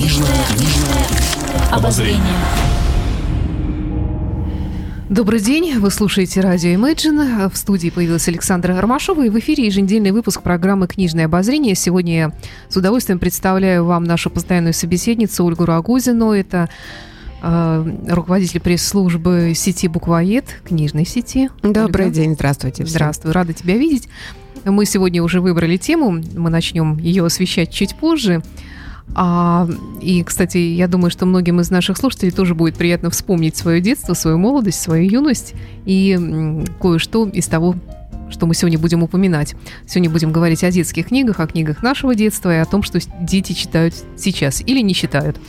Книжное, книжное обозрение. Добрый день, вы слушаете радио Imagine. В студии появилась Александра Ромашова, и в эфире еженедельный выпуск программы «Книжное обозрение». Сегодня я с удовольствием представляю вам нашу постоянную собеседницу Ольгу Рагузину. Это э, руководитель пресс-службы сети «Буквоед», книжной сети. Добрый Ольга. день, здравствуйте. всем. Здравствуй, рада тебя видеть. Мы сегодня уже выбрали тему, мы начнем ее освещать чуть позже. А, и, кстати, я думаю, что многим из наших слушателей тоже будет приятно вспомнить свое детство, свою молодость, свою юность и кое-что из того, что мы сегодня будем упоминать. Сегодня будем говорить о детских книгах, о книгах нашего детства и о том, что дети читают сейчас или не читают.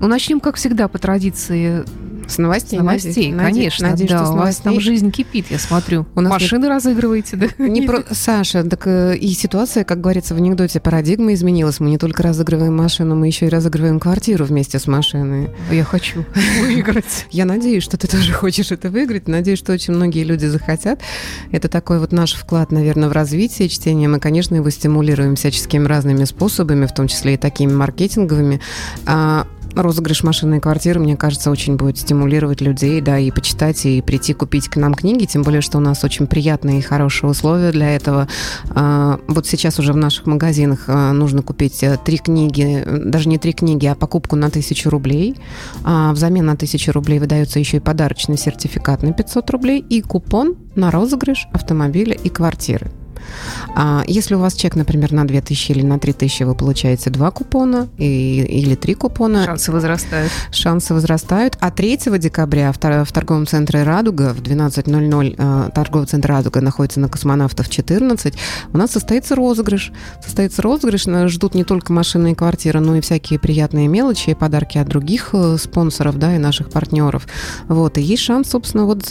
Но начнем, как всегда, по традиции С новостей. с новостей, надеюсь, конечно. Надеюсь, да, что с у вас там жизнь кипит, я смотрю. У нас Машины разыгрываете, да? Не про... Саша, так э, и ситуация, как говорится в анекдоте, парадигма изменилась. Мы не только разыгрываем машину, мы еще и разыгрываем квартиру вместе с машиной. Я хочу выиграть. Я надеюсь, что ты тоже хочешь это выиграть. Надеюсь, что очень многие люди захотят. Это такой вот наш вклад, наверное, в развитие чтения. Мы, конечно, его стимулируем всяческими разными способами, в том числе и такими маркетинговыми. Розыгрыш машины и квартиры, мне кажется, очень будет стимулировать людей, да, и почитать, и прийти купить к нам книги, тем более, что у нас очень приятные и хорошие условия для этого. А, Вот сейчас уже в наших магазинах а, нужно купить э, три книги, даже не три книги, а покупку на тысячу рублей. А Взамен на тысячу рублей выдается еще и подарочный сертификат на 500 рублей и купон на розыгрыш автомобиля и квартиры. А если у вас чек, например, на 2000 или на 3000, вы получаете два купона и, или три купона, Шансы возрастают. шансы возрастают. А 3 декабря в, в торговом центре «Радуга» в 12.00 э, торговый центр «Радуга» находится на Космонавтов 14. У нас состоится розыгрыш. Состоится розыгрыш. Нас ждут не только машины и квартиры, но и всякие приятные мелочи и подарки от других э, спонсоров, да, и наших партнеров. Вот. И есть шанс, собственно, вот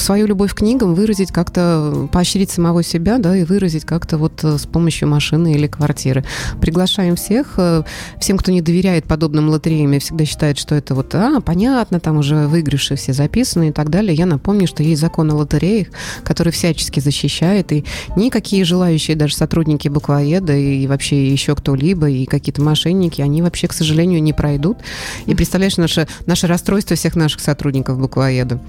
свою любовь к книгам выразить как-то, поощрить самого себя, да, и выразить как-то вот э, с помощью машины или квартиры. Приглашаем всех, э, всем, кто не доверяет подобным лотереям и всегда считает, что это вот, а, понятно, там уже выигрыши все записаны и так далее. Я напомню, что есть закон о лотереях, который всячески защищает, и никакие желающие даже сотрудники буквоеда и вообще еще кто-либо, и какие-то мошенники, они вообще, к сожалению, не пройдут. И представляешь, наше, наше расстройство всех наших сотрудников буквоеда.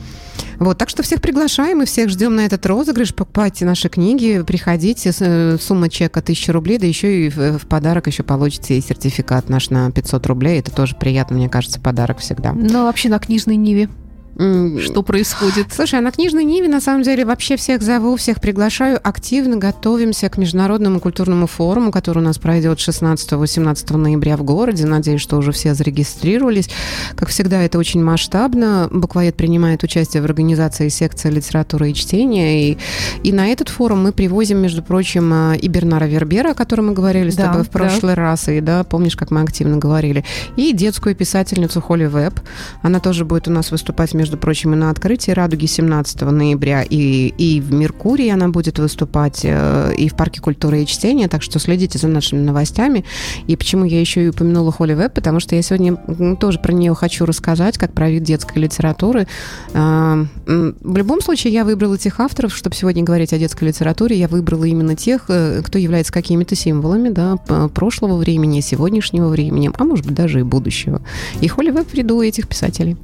Вот, так что всех приглашаем и всех ждем на этот розыгрыш. Покупайте наши книги, приходите, э, сумма чека 1000 рублей, да еще и в, в подарок еще получите и сертификат наш на 500 рублей. Это тоже приятно, мне кажется, подарок всегда. Ну, а вообще на книжной Ниве что происходит? Слушай, а на книжной Ниве, на самом деле, вообще всех зову, всех приглашаю. Активно готовимся к Международному культурному форуму, который у нас пройдет 16-18 ноября в городе. Надеюсь, что уже все зарегистрировались. Как всегда, это очень масштабно. Буквоед принимает участие в организации секции литературы и чтения. И, и на этот форум мы привозим, между прочим, а, и Бернара Вербера, о котором мы говорили с Да, тобой в да. прошлый раз. И да, помнишь, как мы активно говорили. И детскую писательницу Холли Веб. Она тоже будет у нас выступать, между прочим, и на открытии «Радуги» 17 ноября, и, и в «Меркурии» она будет выступать, э, и в Парке культуры и чтения, так что следите за нашими новостями. И почему я еще и упомянула Холли Веб, потому что я сегодня тоже про нее хочу рассказать, как про вид детской литературы. М, В любом случае, я выбрала тех авторов, чтобы сегодня говорить о детской литературе, я выбрала именно тех, э, кто является какими-то символами да, прошлого времени, сегодняшнего времени, а может быть даже и будущего. И Холли Веб ряду этих писателей.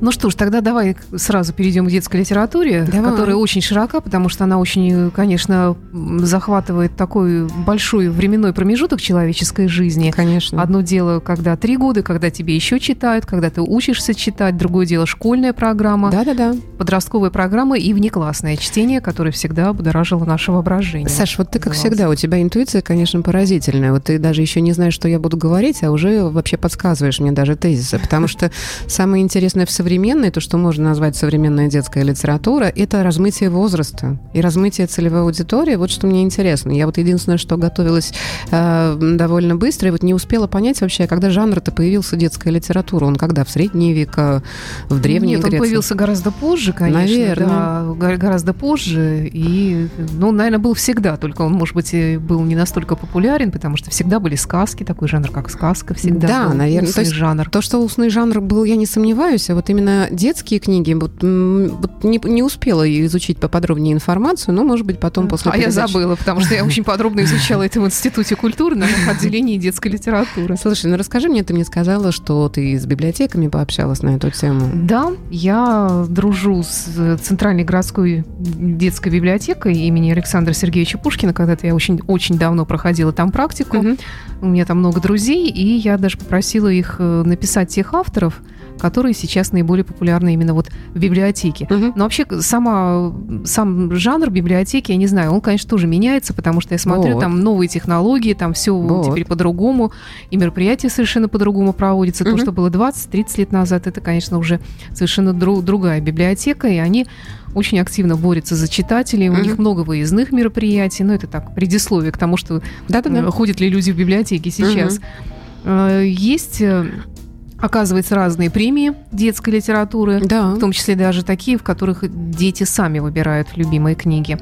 Ну что ж, тогда давай сразу перейдем к детской литературе, Давай. которая очень широка, потому что она очень, конечно, захватывает такой большой временной промежуток человеческой жизни. Конечно. Одно дело, когда три года, когда тебе еще читают, когда ты учишься читать. Другое дело школьная программа, Да-да-да. подростковая программа и внеклассное чтение, которое всегда будоражило наше воображение. Саш, вот ты, как Класс. всегда, у тебя интуиция, конечно, поразительная. Вот ты даже еще не знаешь, что я буду говорить, а уже вообще подсказываешь мне даже тезисы. Потому что самое интересное в современной, то, что можно назвать современная детская литература, это размытие возраста и размытие целевой аудитории. Вот что мне интересно. Я вот единственное, что готовилась э, довольно быстро, и вот не успела понять вообще, когда жанр-то появился детская литература. Он когда? В средние века, в древней Нет, он Греции? появился гораздо позже, конечно. Наверное. Да, го- гораздо позже. И, ну, наверное, был всегда, только он, может быть, был не настолько популярен, потому что всегда были сказки, такой жанр, как сказка, всегда Да, наверное. То устный есть жанр. То, что устный жанр был, я не сомневаюсь, а вот именно именно детские книги, вот, не, не успела изучить поподробнее информацию, но, может быть, потом после А передачи... я забыла, потому что я очень подробно изучала это в Институте культуры на отделении детской литературы. Слушай, ну расскажи мне, ты мне сказала, что ты с библиотеками пообщалась на эту тему. Да, я дружу с Центральной городской детской библиотекой имени Александра Сергеевича Пушкина. Когда-то я очень, очень давно проходила там практику. Угу. У меня там много друзей, и я даже попросила их э, написать тех авторов, которые сейчас наиболее популярны именно вот в библиотеке. Угу. Но вообще сама, сам жанр библиотеки, я не знаю, он, конечно, тоже меняется, потому что я смотрю, вот. там новые технологии, там все вот. теперь по-другому, и мероприятия совершенно по-другому проводятся. Угу. То, что было 20-30 лет назад, это, конечно, уже совершенно друг, другая библиотека, и они очень активно борются за читателей. У mm них много выездных мероприятий. Но ну, это так, предисловие к тому, что Да-да-да. ходят ли люди в библиотеки сейчас. mm Есть э, оказывается, разные премии детской литературы, да. в том числе даже такие, в которых дети сами выбирают любимые книги.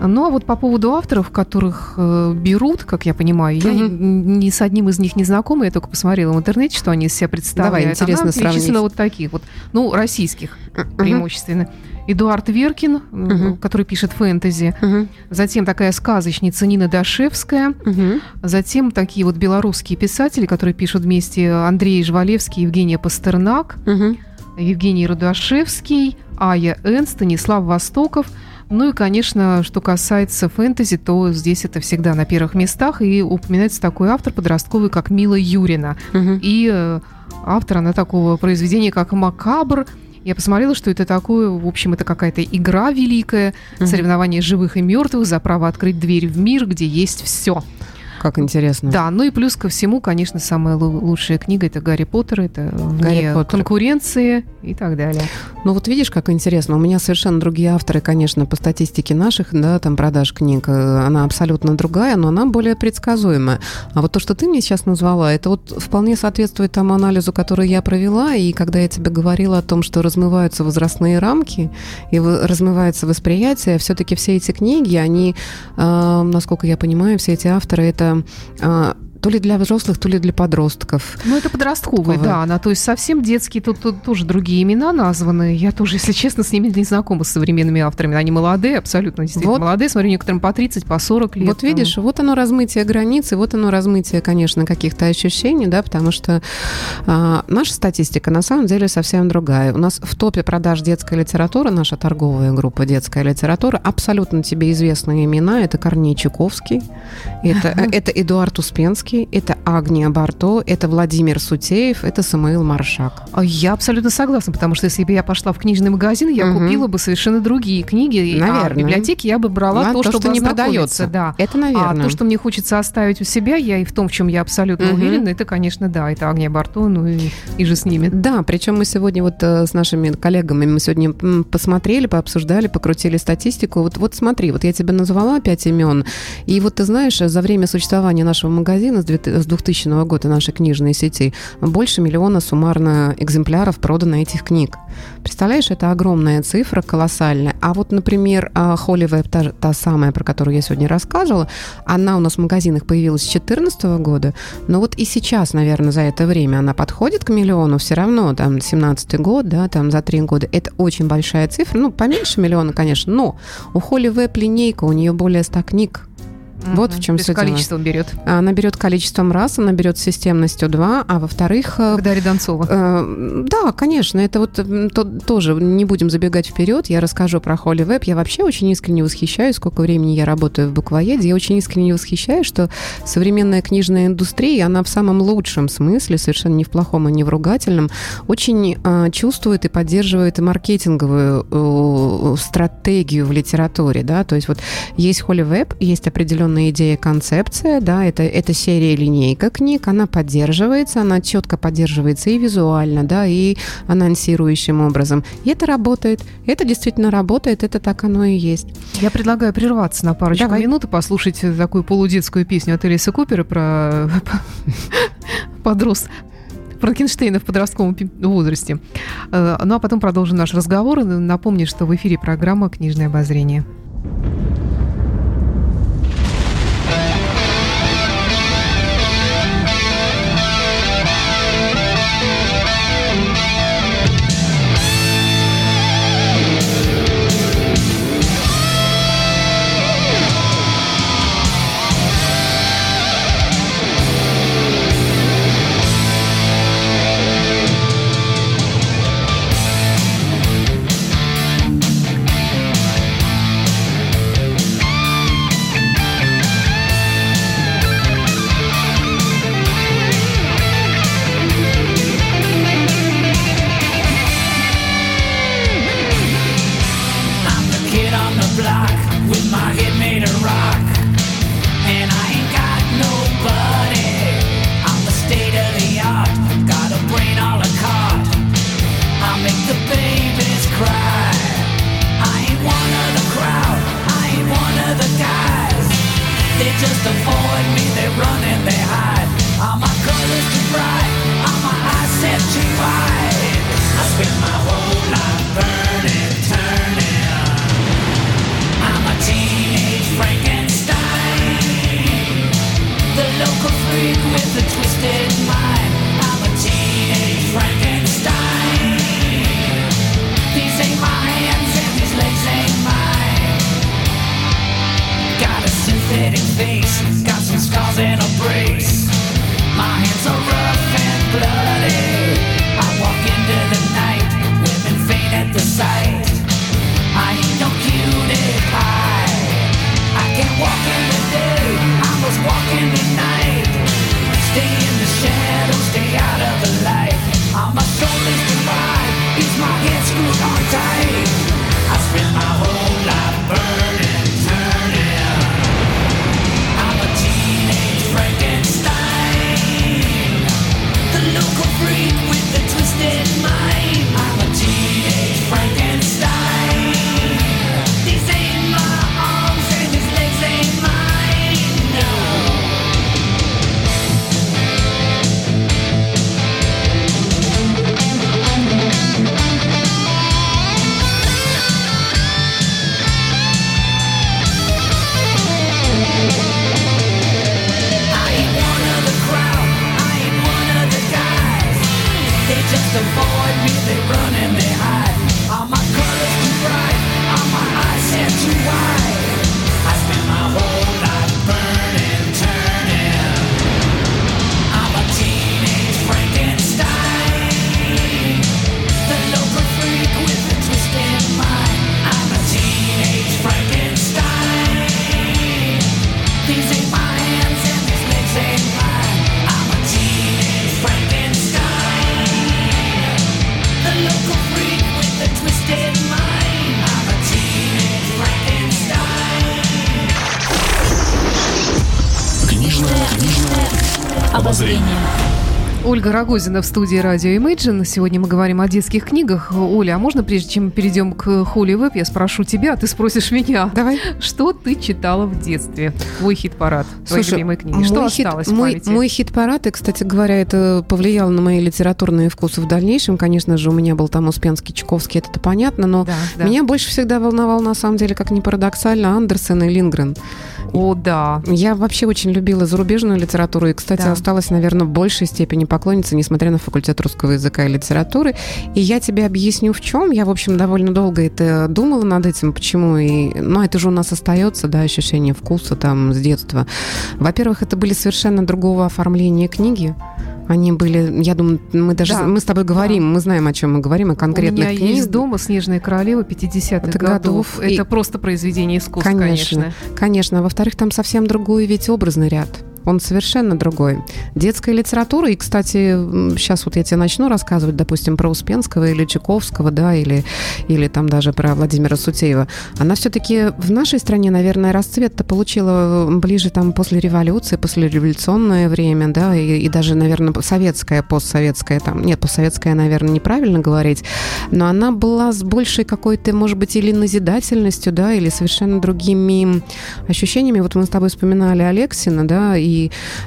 Ну а вот по поводу авторов, которых э, берут, как я понимаю, угу. я ни, с одним из них не знакома, я только посмотрела в интернете, что они из себя представляют. Давай, интересно Она сравнить. вот таких вот, ну, российских угу. преимущественно. Эдуард Веркин, угу. который пишет фэнтези. Угу. Затем такая сказочница Нина Дашевская. Угу. Затем такие вот белорусские писатели, которые пишут вместе Андрей Жвалевский, Евгения Пастернак, угу. Евгений Рудашевский, Ая Эн, Станислав Востоков. Ну и, конечно, что касается фэнтези, то здесь это всегда на первых местах. И упоминается такой автор подростковый, как Мила Юрина. Угу. И э, автор она такого произведения, как «Макабр», я посмотрела, что это такое, в общем, это какая-то игра великая, mm-hmm. соревнование живых и мертвых за право открыть дверь в мир, где есть все. Как интересно. Да, ну и плюс ко всему, конечно, самая лучшая книга это Гарри Поттер, это Гарри Поттер. конкуренции и так далее. Ну вот видишь, как интересно. У меня совершенно другие авторы, конечно, по статистике наших, да, там продаж книг, э, она абсолютно другая, но она более предсказуемая. А вот то, что ты мне сейчас назвала, это вот вполне соответствует тому анализу, который я провела, и когда я тебе говорила о том, что размываются возрастные рамки и размывается восприятие, все-таки все эти книги, они, э, насколько я понимаю, все эти авторы, это а, то ли для взрослых, то ли для подростков. Ну, это подростковый, да. Она, то есть совсем детские, тут, тут тоже другие имена названы. Я тоже, если честно, с ними не знакома с современными авторами. Они молодые, абсолютно действительно вот. молодые. Смотрю, некоторым по 30, по 40 лет. Вот видишь, вот оно размытие границы, вот оно размытие, конечно, каких-то ощущений, да, потому что а, наша статистика на самом деле совсем другая. У нас в топе продаж детской литературы, наша торговая группа детская литература, абсолютно тебе известные имена. Это Корней Чуковский, это, это Эдуард Успенский, Высоцкий, это Агния Барто, это Владимир Сутеев, это Самуил Маршак. А я абсолютно согласна, потому что если бы я пошла в книжный магазин, я угу. купила бы совершенно другие книги. Наверное. А в библиотеке я бы брала да, то, то, что не продается. Да. Это, наверное. А то, что мне хочется оставить у себя, я и в том, в чем я абсолютно угу. уверена, это, конечно, да, это Агния Барто, ну и, и же с ними. Да, причем мы сегодня вот э, с нашими коллегами, мы сегодня посмотрели, пообсуждали, покрутили статистику. Вот, вот смотри, вот я тебе назвала пять имен, и вот ты знаешь, за время существования нашего магазина с 2000 года нашей книжной сети больше миллиона суммарно экземпляров продано этих книг. Представляешь, это огромная цифра, колоссальная. А вот, например, Holy Web, та, та самая, про которую я сегодня рассказывала, она у нас в магазинах появилась с 2014 года, но вот и сейчас, наверное, за это время она подходит к миллиону, все равно, там, 17 год, да, там, за три года. Это очень большая цифра, ну, поменьше миллиона, конечно, но у Holy Web линейка, у нее более 100 книг Mm-hmm. Вот в чем все количеством берет. Она берет количеством раз, она берет системностью 2, а во-вторых... Э, Когда Редонцова. Э, да, конечно, это вот то, тоже, не будем забегать вперед, я расскажу про Holy Web. Я вообще очень искренне восхищаюсь, сколько времени я работаю в буквоеде, я очень искренне восхищаюсь, что современная книжная индустрия, она в самом лучшем смысле, совершенно не в плохом и не в ругательном, очень э, чувствует и поддерживает маркетинговую э, стратегию в литературе, да, то есть вот есть Holy Web, есть определенные определенная идея, концепция, да, это, это серия линейка книг, она поддерживается, она четко поддерживается и визуально, да, и анонсирующим образом. И это работает, это действительно работает, это так оно и есть. Я предлагаю прерваться на парочку Давай. минут и послушать такую полудетскую песню от Элиса Купера про подрост Франкенштейна в подростковом возрасте. Э, ну а потом продолжим наш разговор. Напомню, что в эфире программа «Книжное обозрение». Ольга Рогозина в студии радио Imagine. Сегодня мы говорим о детских книгах. Оля, а можно, прежде чем перейдем к Холли Веб, я спрошу тебя, а ты спросишь меня. Давай. Что ты читала в детстве? Твой хит-парад, твои Слушай, любимые книги. Что мой хит- осталось в мой, памяти? мой хит-парад, и, кстати говоря, это повлияло на мои литературные вкусы в дальнейшем. Конечно же, у меня был там Успенский, Чуковский, это понятно, но Да, да. меня больше всегда волновал, на самом деле, как ни парадоксально, Андерсен и Лингрен. О, да. Я вообще очень любила зарубежную литературу и, кстати, Да. осталась, наверное, в большей степени поклонницей, несмотря на факультет русского языка и литературы. И я тебе объясню, в чем. Я, в общем, довольно долго это думала над этим, почему. И, ну, это же у нас остается, да, ощущение вкуса там с детства. Во-первых, это были совершенно другого оформления книги. Они были, я думаю, мы даже, Да. мы с тобой говорим, мы знаем, о чем мы говорим, о У конкретных меня книгах. есть дома «Снежная королева» 50-х Это годов. годов. И- Это просто произведение искусства, конечно. Конечно. Конечно. Во-вторых, там совсем другой ведь образный ряд. Он совершенно другой. Детская литература, и, кстати, сейчас вот я тебе начну рассказывать, допустим, про Успенского или Чайковского, да, или, или там даже про Владимира Сутеева, она все-таки в нашей стране, наверное, расцвет-то получила ближе там после революции, после революционное время, да, и, и даже, наверное, советская, постсоветская, там, нет, постсоветская, наверное, неправильно говорить, но она была с большей какой-то, может быть, или назидательностью, да, или совершенно другими ощущениями. Вот мы с тобой вспоминали Алексина, да, и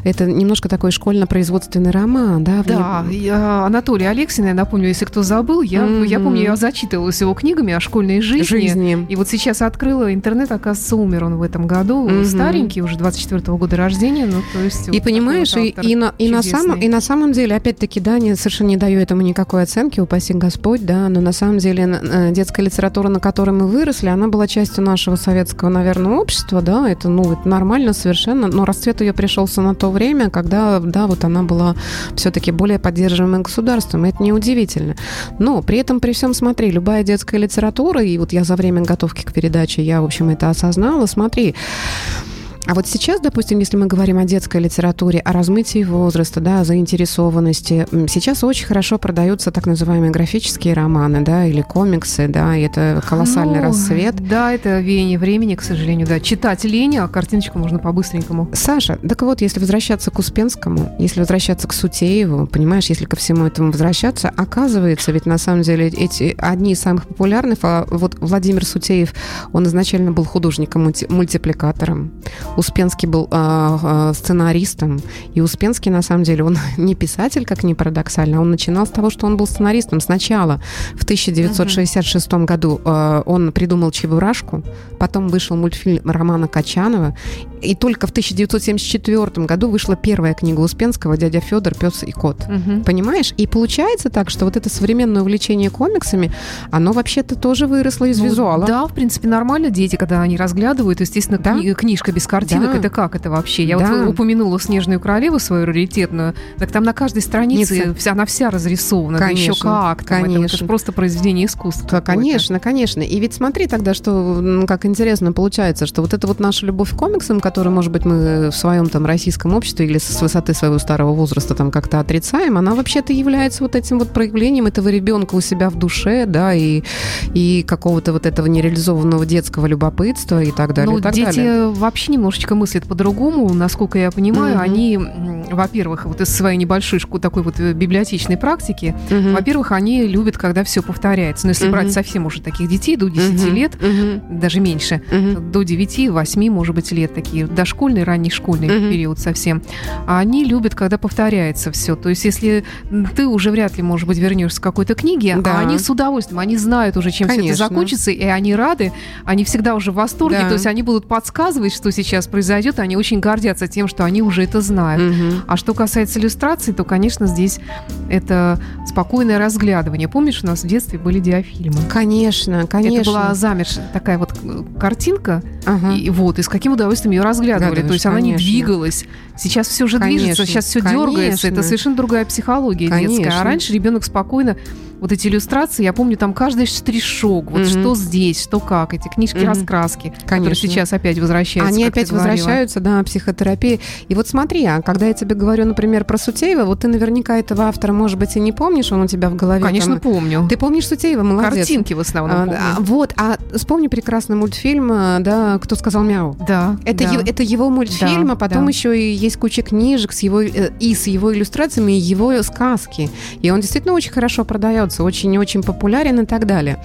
это немножко такой школьно-производственный роман, да. Да, я, Анатолий Алексин, я напомню, если кто забыл, я, я Мгм. помню, я зачитывалась его книгами о школьной жизни. жизни. И вот сейчас открыла интернет, оказывается, умер он в этом году, Мгм. старенький, уже 24-го года рождения, ну, то есть... И вот понимаешь, и, и, на, и, на самом, и на самом деле, опять-таки, да, не, совершенно не даю этому никакой оценки, упаси Господь, да, но на самом деле детская литература, на которой мы выросли, она была частью нашего советского, наверное, общества, да, это, ну, это нормально совершенно, но расцвет ее пришелся на то время, когда, да, вот она была все-таки более поддерживаемой государством, и это неудивительно. Но при этом, при всем, смотри, любая детская литература, и вот я за время готовки к передаче, я, в общем, это осознала, смотри, а вот сейчас, допустим, если мы говорим о детской литературе, о размытии возраста, да, о заинтересованности, сейчас очень хорошо продаются так называемые графические романы, да, или комиксы, да, и это колоссальный Ну, рассвет. Да, это веяние времени, к сожалению, да. Читать лень, а картиночку можно по-быстренькому. Саша, так вот, если возвращаться к Успенскому, если возвращаться к Сутееву, понимаешь, если ко всему этому возвращаться, оказывается, ведь на самом деле эти одни из самых популярных, а вот Владимир Сутеев, он изначально был художником-мультипликатором, Успенский был а, а, сценаристом, и Успенский, на самом деле, он не писатель, как ни парадоксально, он начинал с того, что он был сценаристом. Сначала, в 1966 году, а, он придумал «Чебурашку», потом вышел мультфильм Романа Качанова, и только в 1974 году вышла первая книга Успенского «Дядя Федор, пес и кот». Мгм. Понимаешь? И получается так, что вот это современное увлечение комиксами, оно вообще-то тоже выросло из Ну, визуала. Да, в принципе, нормально. Дети, когда они разглядывают, естественно, Да. кни- книжка без картинок, Да. это как это вообще? Я Да. вот упомянула «Снежную королеву» свою раритетную, так там на каждой странице Ницца. вся, она вся разрисована. Да еще Конечно, как. там, это- Это, конечно. же просто произведение искусства. Да, конечно, конечно. И ведь смотри тогда, что как интересно получается, что вот это вот наша любовь к комиксам, которую, может быть, мы в своем там российском обществе или с высоты своего старого возраста там как-то отрицаем, она вообще-то является вот этим вот проявлением этого ребенка у себя в душе, да, и, и какого-то вот этого нереализованного детского любопытства и так далее. Ну, и так дети далее. вообще немножечко мыслят по-другому. Насколько я понимаю, Мгм. они, во-первых, вот из своей небольшой шку- такой вот э, библиотечной практики, Мгм. во-первых, они любят, когда все повторяется. Но если Мгм. брать совсем уже таких детей до 10 Мгм. лет, Мгм. даже меньше, Мгм. до 9-8, может быть, лет такие, дошкольный, ранний школьный Мгм. период совсем. А они любят, когда повторяется все. То есть, если ты уже вряд ли, может быть, вернешься к какой-то книге, Да. а они с удовольствием, они знают уже, чем все это Конечно. закончится, и они рады, они всегда уже в восторге, Да. то есть они будут подсказывать, что сейчас произойдет, они очень гордятся тем, что они уже это знают. Мгм. А что касается иллюстраций, то, конечно, здесь это спокойное разглядывание. Помнишь, у нас в детстве были диафильмы? Конечно, конечно. Это была замершая такая вот э, картинка, Ага. и вот, и с каким удовольствием ее разглядывали. То есть она не Конечно. двигалась. Сейчас все же Конечно, движется, сейчас все дергается. Это конечно. совершенно другая психология детская. Конечно. А раньше ребенок спокойно вот эти иллюстрации, я помню, там каждый штришок, вот Мгм. что здесь, что как, эти книжки Мгм. раскраски, которые сейчас опять возвращаются. Они опять возвращаются, да, психотерапии. И вот смотри, а когда я тебе говорю, например, про Сутеева, вот ты наверняка этого автора, может быть, и не помнишь, он у тебя в голове. Конечно, там- помню. Ты помнишь Сутеева, молодец. Картинки в основном А, помню. да, вот, а вспомни прекрасный мультфильм, а, да, «Кто сказал мяу». Да. Это, да. его, это его мультфильм, Да, а потом да. еще и есть куча книжек с его, э, и с его иллюстрациями, и его сказки. И он действительно очень хорошо продается, очень-очень популярен и так далее.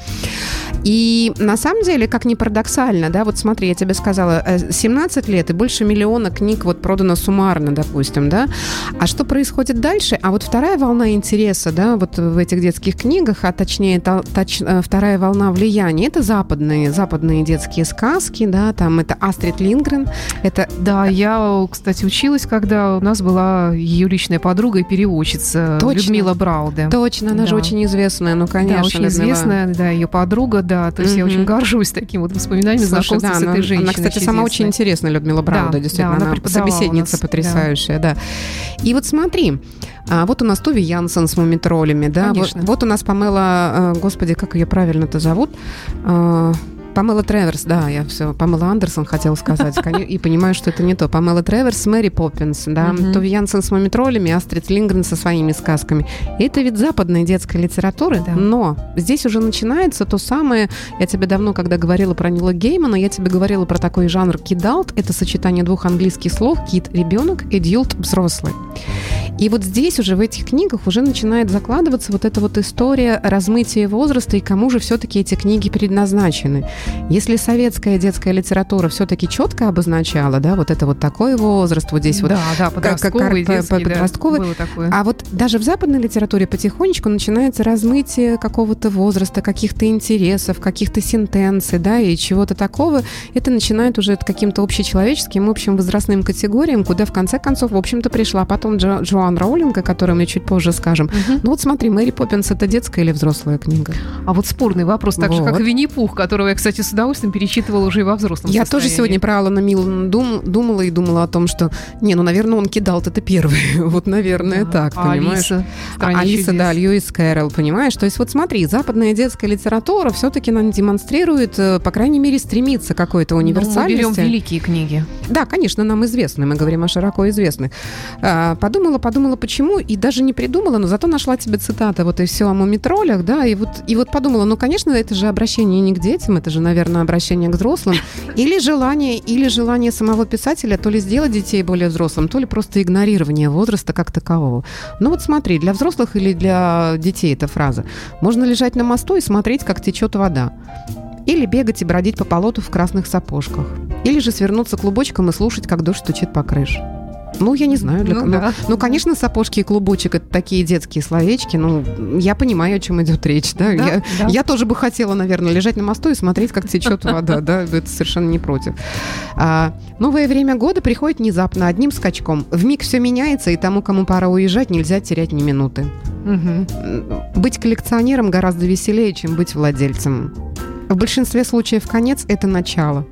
И на самом деле, как ни парадоксально, да, вот смотри, я тебе сказала, э, 17 лет и больше миллиона книг вот продано суммарно, допустим, да. А что происходит дальше? А вот вторая волна интереса, да, вот в этих детских книгах, а точнее точ- э, вторая волна влияния, это западные, западные детские сказки, да, там это Астрид Лингрен, это Да, я, кстати, училась, когда у нас была ее личная подруга и переводчица Точно. Людмила Брауде. точно, она же Да. очень известная, ну, конечно. да, очень Людмила. известная, да, ее подруга, да. То есть я Мгм. очень горжусь таким вот воспоминанием Слушай, знакомства да, с она, этой женщиной. она, кстати, сама очень интересная, Людмила Брауда, Да, действительно, да, она она, собеседница нас, потрясающая, да. И вот смотри, а, вот у нас Туви Янсен с мумитролями, да, вот, Конечно. вот у нас Памела, э, господи, как ее правильно-то зовут, А, Памела Треверс, да, я все, Памела Андерсон хотела сказать, и понимаю, что это не то. Памела Треверс, Мэри Поппинс, да, Мгм. Туви Янсен с мумитролями, Астрид Лингрен со своими сказками. И это вид западной детской литературы, Да. но здесь уже начинается то самое, я тебе давно, когда говорила про Нила Геймана, я тебе говорила про такой жанр кидалт, это сочетание двух английских слов, кид – ребенок, эдюлт – взрослый. И вот здесь уже в этих книгах уже начинает закладываться вот эта вот история размытия возраста и кому же все-таки эти книги предназначены. Если советская детская литература все-таки четко обозначала, да, вот это вот такой возраст, вот здесь вот Да, да, подростковый, как- детский, да, подростковый. было такое. а вот даже в западной литературе потихонечку начинается размытие какого-то возраста, каких-то интересов, каких-то сентенций, да, и чего-то такого. Это начинает уже каким-то общечеловеческим, общим возрастным категориям, куда в конце концов, в общем-то, пришла потом Джо, Джоан Роулинг, о которой мы чуть позже скажем. Мгм. Ну вот смотри, Мэри Поппинс это детская или взрослая книга? А вот спорный вопрос, так же, как Вот. Винни-Пух, которого я, кстати, с удовольствием перечитывала уже и во взрослом Я тоже состоянии. сегодня про Алана Милана дум- думала и думала о том, что, не, ну, наверное, он кидал это первый. вот, наверное, Да. так, а понимаешь? Алиса, в «Стране А Алиса, чудес»? да, Льюис Кэрролл, понимаешь? То есть вот смотри, западная детская литература все-таки нам демонстрирует, э, по крайней мере, стремится к какой-то Ну, мы универсальности. берем великие книги. Да, конечно, нам известны, мы говорим о широко известных. А, подумала, подумала, почему, и даже не придумала, но зато нашла тебе цитата вот и все о мумитролях, да, и вот, и вот подумала, ну, конечно, это же обращение не к детям, это же, наверное, обращение к взрослым, или желание, или желание самого писателя то ли сделать детей более взрослым, то ли просто игнорирование возраста как такового. Ну вот смотри, для взрослых или для детей эта фраза. Можно лежать на мосту и смотреть, как течет вода. Или бегать и бродить по болоту в красных сапожках. Или же свернуться клубочком и слушать, как дождь стучит по крыше. Ну, я не знаю. Для... Ну, Ну, да. ну, конечно, сапожки и клубочек это такие детские словечки. Ну, я понимаю, о чем идет речь. Да? Да, я, да. я тоже бы хотела, наверное, лежать на мосту и смотреть, как течет вода. Да, это совершенно не против. А, новое время года приходит внезапно, одним скачком. В миг все меняется, и тому, кому пора уезжать, нельзя терять ни минуты. Мгм. Быть коллекционером гораздо веселее, чем быть владельцем. В большинстве случаев конец – это начало.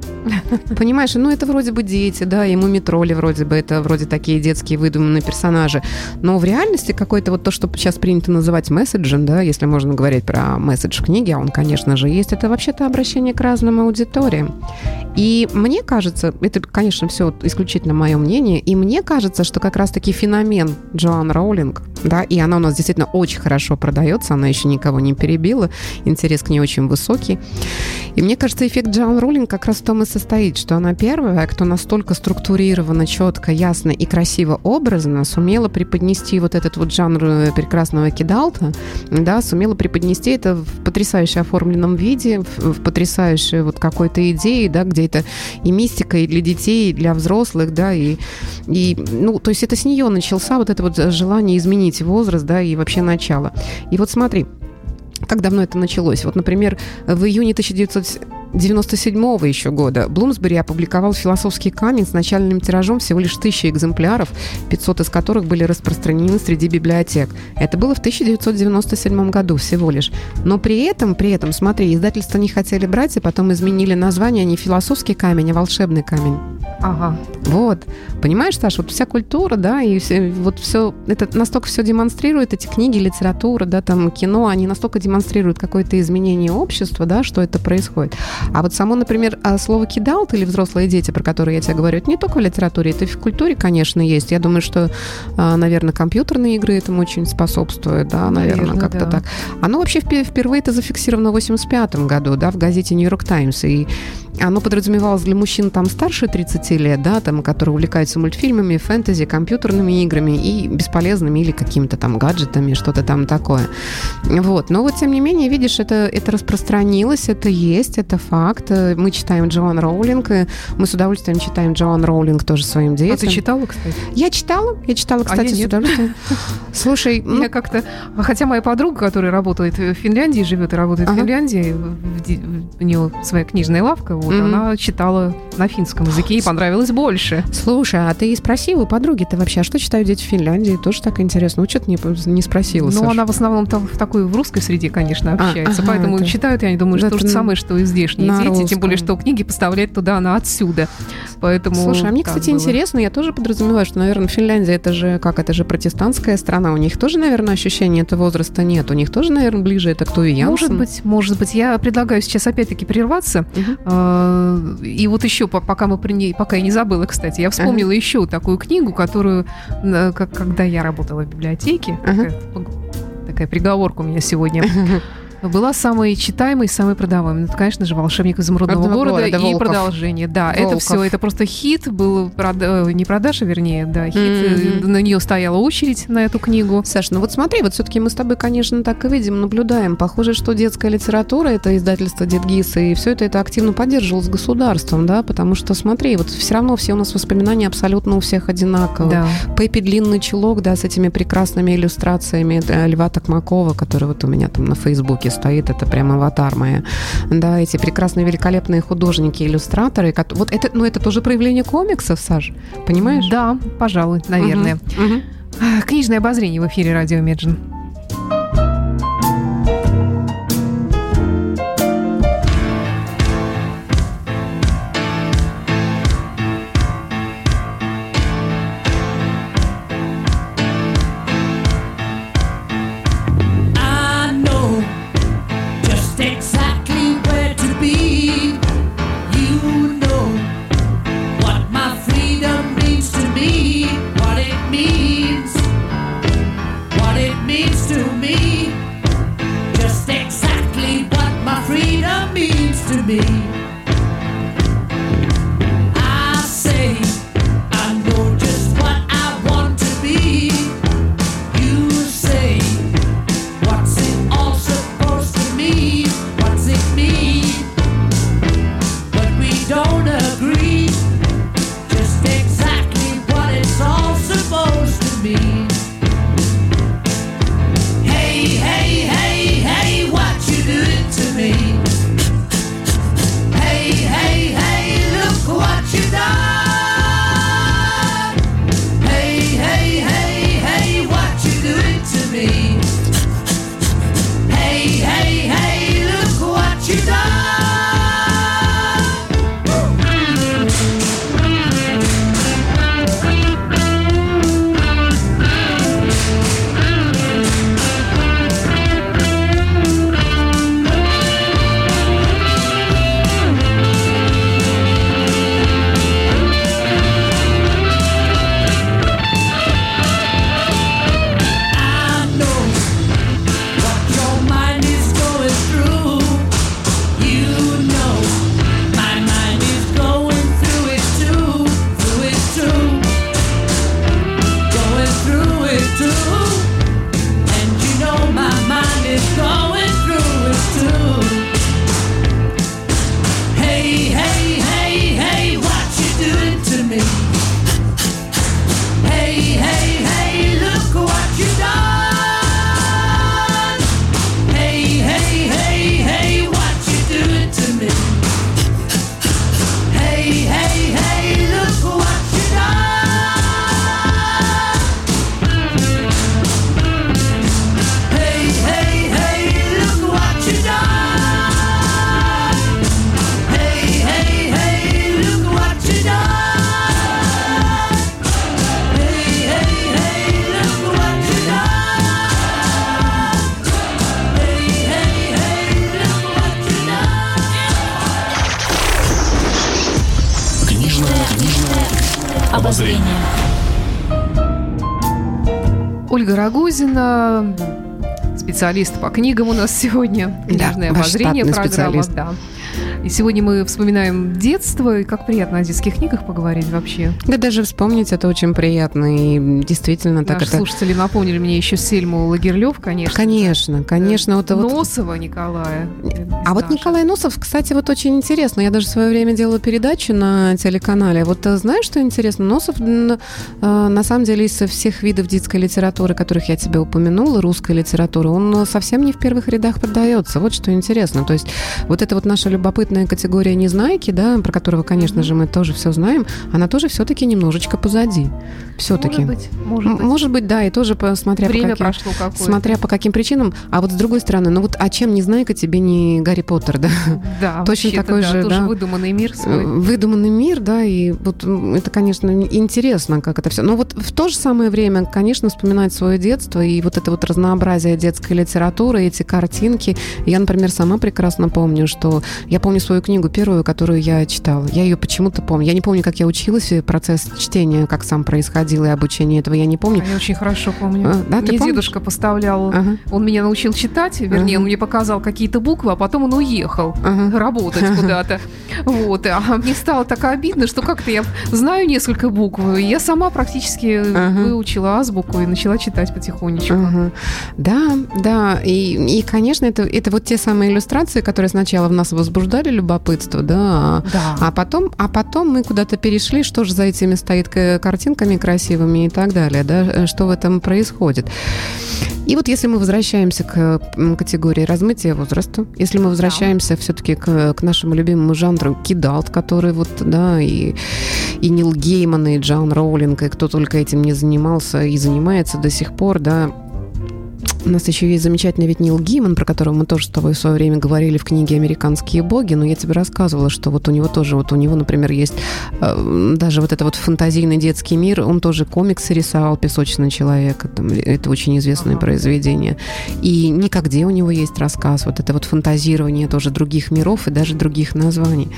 Понимаешь, ну это вроде бы дети, да, ему метроли вроде бы, это вроде такие детские выдуманные персонажи. Но в реальности какой-то вот то, что сейчас принято называть месседжем, да, если можно говорить про месседж книги, а он, конечно же, есть, это вообще-то обращение к разным аудиториям. И мне кажется, это, конечно, все исключительно мое мнение, и мне кажется, что как раз-таки феномен Джоан Роулинг, да, и она у нас действительно очень хорошо продается, она еще никого не перебила, интерес к ней очень высокий. И мне кажется, эффект Джоан Роулинг как раз в том и состоит, что она первая, кто настолько структурированно, четко, ясно и красиво образно сумела преподнести вот этот вот жанр э, прекрасного кидалта, да, сумела преподнести это в потрясающе оформленном виде, в, в потрясающей вот какой-то идее, да, где это и мистика и для детей, и для взрослых, да, и, и, ну, то есть это с нее начался вот это вот желание изменить возраст, да, и вообще начало. И вот смотри, как давно это началось? Вот, например, в июне 1997 еще года Блумсбери опубликовал философский камень с начальным тиражом всего лишь тысячи экземпляров, 500 из которых были распространены среди библиотек. Это было в 1997 году всего лишь. Но при этом, при этом, смотри, издательства не хотели брать, и потом изменили название не философский камень, а волшебный камень. Ага. Вот. Понимаешь, Саша, вот вся культура, да, и все, вот все, это настолько все демонстрирует, эти книги, литература, да, там, кино, они настолько демонстрируют какое-то изменение общества, да, что это происходит. А вот само, например, а, слово «кидалт» или «взрослые дети», про которые я тебе говорю, это не только в литературе, это и в культуре, конечно, есть. Я думаю, что, а, наверное, компьютерные игры этому очень способствуют, да, наверное, Наверное, как-то да. так. Оно вообще впе- впервые это зафиксировано в 85 году, да, в газете «Нью-Йорк Таймс», и оно подразумевалось для мужчин там старше 30 лет, да, там, которые увлекаются мультфильмами, фэнтези, компьютерными играми и бесполезными или какими-то там гаджетами, что-то там такое. Вот. Но вот, тем не менее, видишь, это, это распространилось, это есть, это факт. Мы читаем Джоан Роулинг, и мы с удовольствием читаем Джоан Роулинг тоже своим А детям. ты читала, кстати? Я читала, я читала, кстати, я с нет. удовольствием. Слушай, ну, Я как-то... Хотя моя подруга, которая работает в Финляндии, живет и работает Ага. в Финляндии, у нее своя книжная лавка, вот, Мгм. она читала на финском языке и понравилось больше. Слушай, а ты и спроси у подруги-то вообще, а что читают дети в Финляндии? Тоже так интересно. Ну, что ты не, не спросила? Ну, она в основном там в такой в русской среде, конечно, А, общается. ага, поэтому это- читают, я не думаю, Да, что то же это на- самое, что и здешние на дети. Тем более, русском. что книги поставляет туда она отсюда. Поэтому. Слушай, а мне, кстати, было. интересно, я тоже подразумеваю, что, наверное, Финляндия это же, как, это же протестантская страна, у них тоже, наверное, ощущения этого возраста нет, у них тоже, наверное, ближе это к Туве Янсен. Может быть, может быть. Я предлагаю сейчас опять-таки прерваться. Мгм. А, И вот еще, по- пока мы при ней, пока я не забыла, кстати, я вспомнила еще такую книгу, которую, э, как, когда я работала в библиотеке, Ага. такая, такая приговорка у меня сегодня. Была самой читаемой, самой продаваемой. Ну, это, конечно же, «Волшебник изумрудного города» города, и Волков. продолжение. Да, это Волков. все, это просто хит, был прода- э, не продажа, вернее, да, хит. э, Мгм. На нее стояла очередь на эту книгу. Саш, ну вот смотри, вот все-таки мы с тобой, конечно, так и видим, наблюдаем. Похоже, что детская литература, это издательство Дедгиса, и все это, это активно поддерживалось государством, да, потому что, смотри, вот все равно все у нас воспоминания абсолютно у всех одинаковые. Да. Пеппи длинный чулок, да, с этими прекрасными иллюстрациями да, Льва Токмакова, который вот у меня там на Фейсбуке стоит, это прям аватар моя. Да, эти прекрасные, великолепные художники, иллюстраторы. Вот это, ну, это тоже проявление комиксов, Саш, понимаешь? Да, пожалуй, наверное. Мгм. А, Книжное обозрение в эфире радио Imagine. Специалист по книгам у нас сегодня. Книжное ваш обозрение программа, да. И сегодня мы вспоминаем детство, и как приятно о детских книгах поговорить вообще. Да даже вспомнить это очень приятно. И действительно так Наши это... слушатели напомнили мне еще Сельму Лагерлёв, конечно. Конечно, конечно. Вот, вот Носова Николая. А вот Николай Носов, кстати, вот очень интересно. Я даже в свое время делала передачу на телеканале. Вот э, знаешь, что интересно? Носов, э, на самом деле, из всех видов детской литературы, которых я тебе упомянула, русской литературы, он э, совсем не в первых рядах продается. Вот что интересно. То есть вот эта вот наша любопытная категория незнайки, да, про которого, конечно же, мы тоже все знаем, она тоже все-таки немножечко позади. Все-таки. Может быть, может быть. Может быть, да, и тоже посмотря по Время каким- прошло какое-то. Смотря по каким причинам. А вот с другой стороны, ну вот а чем незнайка тебе не Гарри Поттер, да? Да, точно такой да, же, тоже да. выдуманный мир Э, свой. Выдуманный мир, да, и вот это, конечно, интересно, как это все. Но вот в то же самое время, конечно, вспоминать свое детство и вот это вот разнообразие детской литературы, эти картинки. Я, например, сама прекрасно помню, что я помню свою книгу первую, которую я читала. Я ее почему-то помню. Я не помню, как я училась, и процесс чтения, как сам происходил, и обучение этого я не помню. А Я очень хорошо помню. А, да, мне помнишь? дедушка поставлял, Ага, он меня научил читать, вернее, Ага. он мне показал какие-то буквы, а потом он уехал ага. работать куда-то. Вот. А мне стало так обидно, что как-то я знаю несколько букв, и я сама практически Ага. выучила азбуку и начала читать потихонечку. Ага. Да, да, и, и конечно, это, это вот те самые иллюстрации, которые сначала в нас возбуждали любопытство, да, а- Да. а потом, а потом мы куда-то перешли, что же за этими стоит картинками красивыми и так далее, да, э, что в этом происходит. И вот если мы возвращаемся к категории размытия возраста, если мы возвращаемся все-таки к, к нашему любимому жанру кидалт, который вот, да, и, и Нил Гейман, и Джон Роулинг, и кто только этим не занимался и занимается до сих пор, да, у нас еще есть замечательный ведь Нил Гейман, про которого мы тоже с тобой в свое время говорили в книге «Американские боги», но я тебе рассказывала, что вот у него тоже, вот у него, например, есть э, даже вот это вот фантазийный детский мир, он тоже комиксы рисовал «Песочный человек», это, это очень известное Ага. произведение. И «Никогде» у него есть рассказ, вот это вот фантазирование тоже других миров и даже других названий.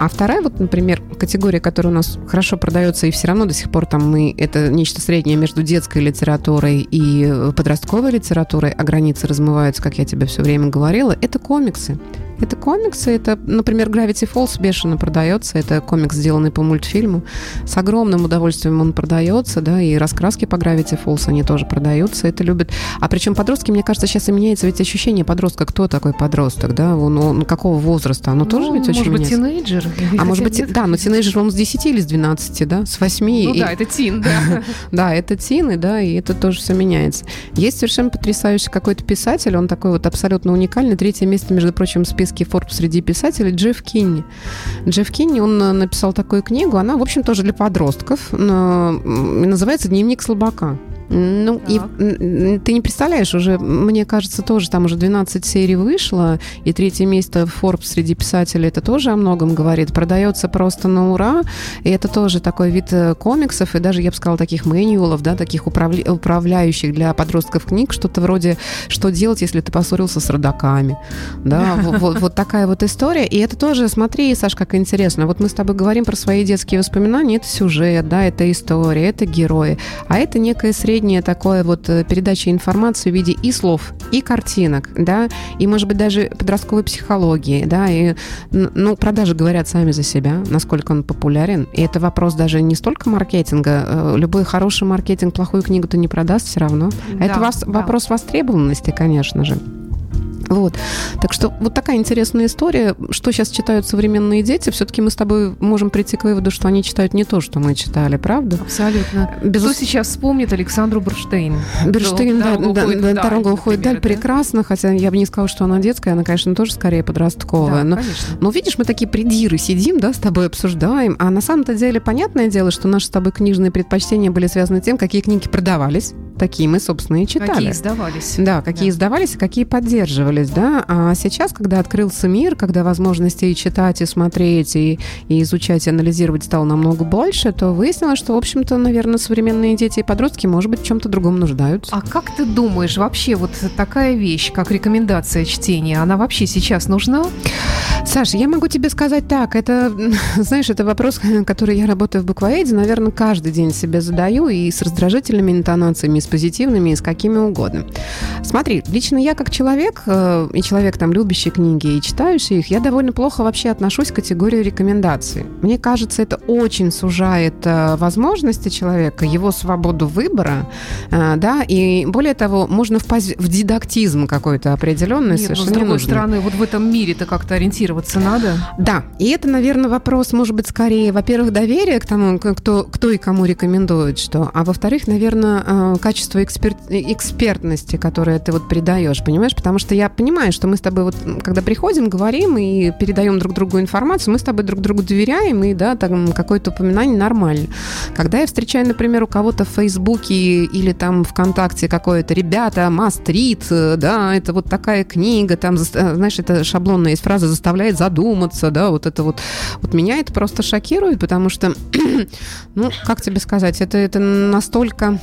А вторая, вот, например, категория, которая у нас хорошо продается, и все равно до сих пор там мы, это нечто среднее между детской литературой и э, подростковой литературой, а границы размываются, как я тебе все время говорила, это комиксы. Это комиксы, это, например, Gravity Falls бешено продается, это комикс, сделанный по мультфильму. С огромным удовольствием он продается, да, и раскраски по Gravity Falls, они тоже продаются, это любят. А причем подростки, мне кажется, сейчас и меняется ведь ощущение подростка, кто такой подросток, да, он, он какого возраста, оно тоже Ну, ведь очень Может быть, меняется. тинейджер? А может быть, нет. да, но тинейджер он с 10 или с 12, да, с 8. Ну и- да, это тин, да. да, это тины, да, и это тоже все меняется. Есть совершенно потрясающий какой-то писатель, он такой вот абсолютно уникальный. Третье место, между прочим, в списке Forbes среди писателей Джефф Кинни. Джефф Кинни, он э, написал такую книгу, она, в общем, тоже для подростков, называется «Дневник слабака». Ну, и Так. м, ты не представляешь, уже, мне кажется, тоже там уже 12 серий вышло, и третье место в Forbes среди писателей, это тоже о многом говорит. Продается просто на ура, и это тоже такой вид э, комиксов, и даже, я бы сказала, таких мэнюалов, да, таких управля- управляющих для подростков книг, что-то вроде «Что делать, если ты поссорился с родаками?» Да, во- вот, такая вот история. И это тоже, смотри, Саш, как интересно. Вот мы с тобой говорим про свои детские воспоминания, это сюжет, да, это история, это герои. А это некое среднее такое вот э, передача информации в виде и слов, и картинок, да, и, может быть, даже подростковой психологии, да, и, ну, продажи говорят сами за себя, насколько он популярен, и это вопрос даже не столько маркетинга, э, любой хороший маркетинг плохую книгу то не продаст все равно, Да, это вос- да. вопрос востребованности, конечно же. Вот. Так что вот такая интересная история. Что сейчас читают современные дети? Все-таки мы с тобой можем прийти к выводу, что они читают не то, что мы читали, правда? Абсолютно. Безус- Кто сейчас вспомнит Александру Бурштейн? Берштейн, да, «Дорога да, уходит да, вдаль», дорога уходит например, да? прекрасно, хотя я бы не сказала, что она детская, она, конечно, тоже скорее подростковая. Да, но, конечно. но видишь, мы такие придиры сидим, да, с тобой обсуждаем, а на самом-то деле понятное дело, что наши с тобой книжные предпочтения были связаны тем, какие книги продавались, такие мы, собственно, и читали. Какие издавались. Да, какие Да. издавались и какие поддерживались, да. А сейчас, когда открылся мир, когда возможностей читать и смотреть, и, и изучать, и анализировать стало намного больше, то выяснилось, что, в общем-то, наверное, современные дети и подростки, может быть, в чем-то другом нуждаются. А как ты думаешь, вообще вот такая вещь, как рекомендация чтения, она вообще сейчас нужна? Саша, я могу тебе сказать так, это, знаешь, это вопрос, который я работаю в буквоеде, наверное, каждый день себе задаю, и с раздражительными интонациями, и с позитивными и с какими угодно. Смотри, лично я как человек, э, и человек там любящий книги и читающий их, я довольно плохо вообще отношусь к категории рекомендаций. Мне кажется, это очень сужает э, возможности человека, его свободу выбора, э, да, и более того, можно впасть в дидактизм какой-то определенный, Нет, но с совершенно другой ненужный. стороны, вот в этом мире-то как-то ориентироваться надо. Да, и это, наверное, вопрос, может быть, скорее, во-первых, доверия к тому, кто, кто и кому рекомендует что, а во-вторых, наверное, э, качество эксперт, экспертности, которое ты вот придаешь, понимаешь? Потому что я понимаю, что мы с тобой вот, когда приходим, говорим и передаем друг другу информацию, мы с тобой друг другу доверяем, и, да, там какое-то упоминание нормально. Когда я встречаю, например, у кого-то в Фейсбуке или там ВКонтакте какое-то, ребята, Мастрит, да, это вот такая книга, там, э, знаешь, это шаблонная есть фраза, заставляет задуматься, да, вот это вот, вот меня это просто шокирует, потому что, ну, как тебе сказать, это, это настолько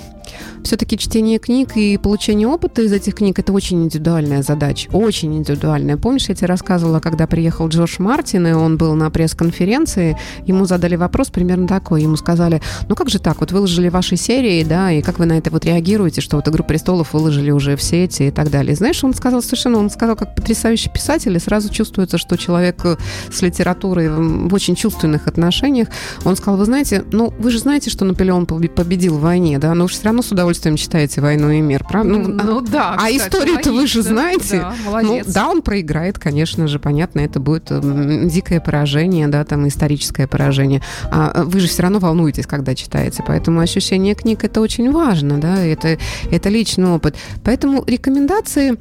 все-таки чтение книг и получение опыта из этих книг это очень индивидуальная задача, очень индивидуальная. Помнишь, я тебе рассказывала, когда приехал Джордж Мартин, и он был на пресс-конференции, ему задали вопрос примерно такой, ему сказали, ну как же так, вот выложили ваши серии, да, и как вы на это вот реагируете, что вот «Игру престолов» выложили уже в сети и так далее. И знаешь, он сказал совершенно, он сказал, как потрясающий писатель, и сразу чувствуется, что человек э, с литературой в очень чувственных отношениях, он сказал, вы знаете, ну вы же знаете, что Наполеон побе- победил в войне, да, но же все равно с удовольствием читаете «Войну и мир», правда? Ну, Ну да. а историю-то вы же знаете. Да, ну, молодец. да, он проиграет, конечно же, понятно, это будет м, дикое поражение, да, там историческое поражение. А э, вы же все равно волнуетесь, когда читаете, поэтому ощущение книг это очень важно, да, это, это личный опыт. Поэтому рекомендации,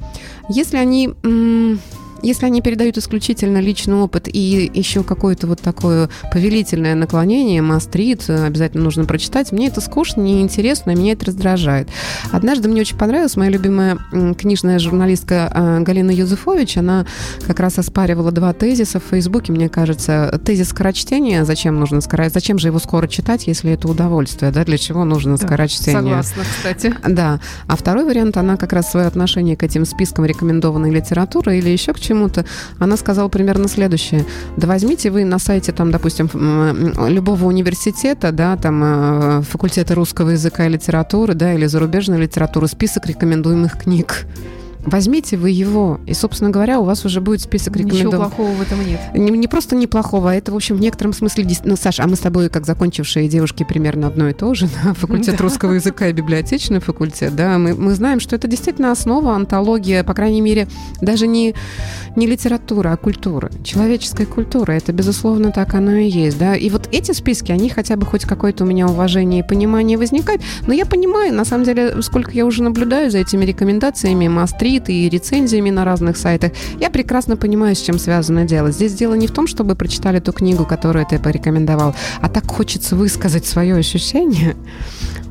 если они... если они передают исключительно личный опыт и еще какое-то вот такое повелительное наклонение, мастрит, э, обязательно нужно прочитать, мне это скучно, неинтересно, меня это раздражает. Однажды мне очень понравилась моя любимая книжная журналистка э, Галина Юзефович. Она как раз оспаривала два тезиса в Фейсбуке, мне кажется. Тезис скорочтения, зачем нужно скорочтение, зачем же его скоро читать, если это удовольствие, да, для чего нужно Да, скорочтение? Согласна, кстати. Да. А второй вариант, она как раз свое отношение к этим спискам рекомендованной литературы или еще к чему-то, она сказала примерно следующее. Да возьмите вы на сайте, там, допустим, любого университета, да, там, э, факультета русского языка и литературы, да, или зарубежной литературы, список рекомендуемых книг. Возьмите вы его, и, собственно говоря, у вас уже будет список Ничего рекомендованных. плохого в этом нет. Не, не просто неплохого, а это, в общем, в некотором смысле... Ну, Саша, а мы с тобой, как закончившие девушки, примерно одно и то же, да? факультет Да. русского языка и библиотечный факультет, да, мы, мы знаем, что это действительно основа, антология, по крайней мере, даже не, не литература, а культура, человеческая культура, это, безусловно, так оно и есть, да, и вот эти списки, они хотя бы хоть какое-то у меня уважение и понимание возникает, но я понимаю, на самом деле, сколько я уже наблюдаю за этими рекомендациями, мастрит и рецензиями на разных сайтах, я прекрасно понимаю, с чем связано дело. Здесь дело не в том, чтобы прочитали ту книгу, которую ты порекомендовал, а так хочется высказать свое ощущение,